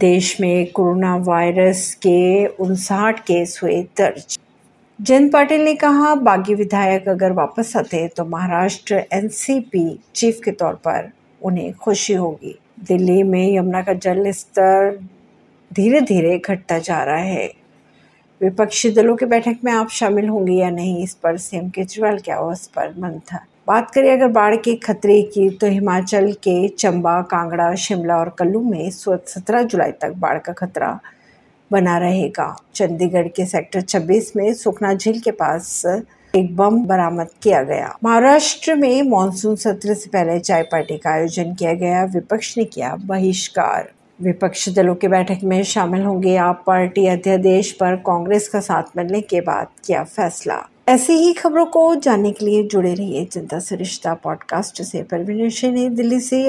देश में corona virus के उनसाठ केस हुए दर्ज। जयंत पाटिल ने कहा, बागी विधायक अगर वापस आते तो महाराष्ट्र एनसीपी चीफ के तौर पर उन्हें खुशी होगी। दिल्ली में यमुना का जल स्तर धीरे धीरे घटता जा रहा है। विपक्षी दलों की बैठक में आप शामिल होंगे या नहीं? इस पर सीएम केजरीवाल क्या उस पर मंथन बात करें अगर बाढ़ के खतरे की तो हिमाचल के चंबा, कांगड़ा, शिमला और कल्लू में सत्रह जुलाई तक बाढ़ का खतरा बना रहेगा। चंडीगढ़ के सेक्टर 26 में सुखना झील के पास एक बम बरामद किया गया। महाराष्ट्र में मानसून सत्र से पहले चाय पार्टी का आयोजन किया गया। विपक्ष ने किया बहिष्कार। विपक्षी दलों की बैठक में शामिल होंगे। आप पार्टी अध्यादेश पर कांग्रेस का साथ मिलने के बाद किया फैसला। ऐसी ही खबरों को जानने के लिए जुड़े रहिए जनता सरिश्ता पॉडकास्ट से। परवीन दिल्ली से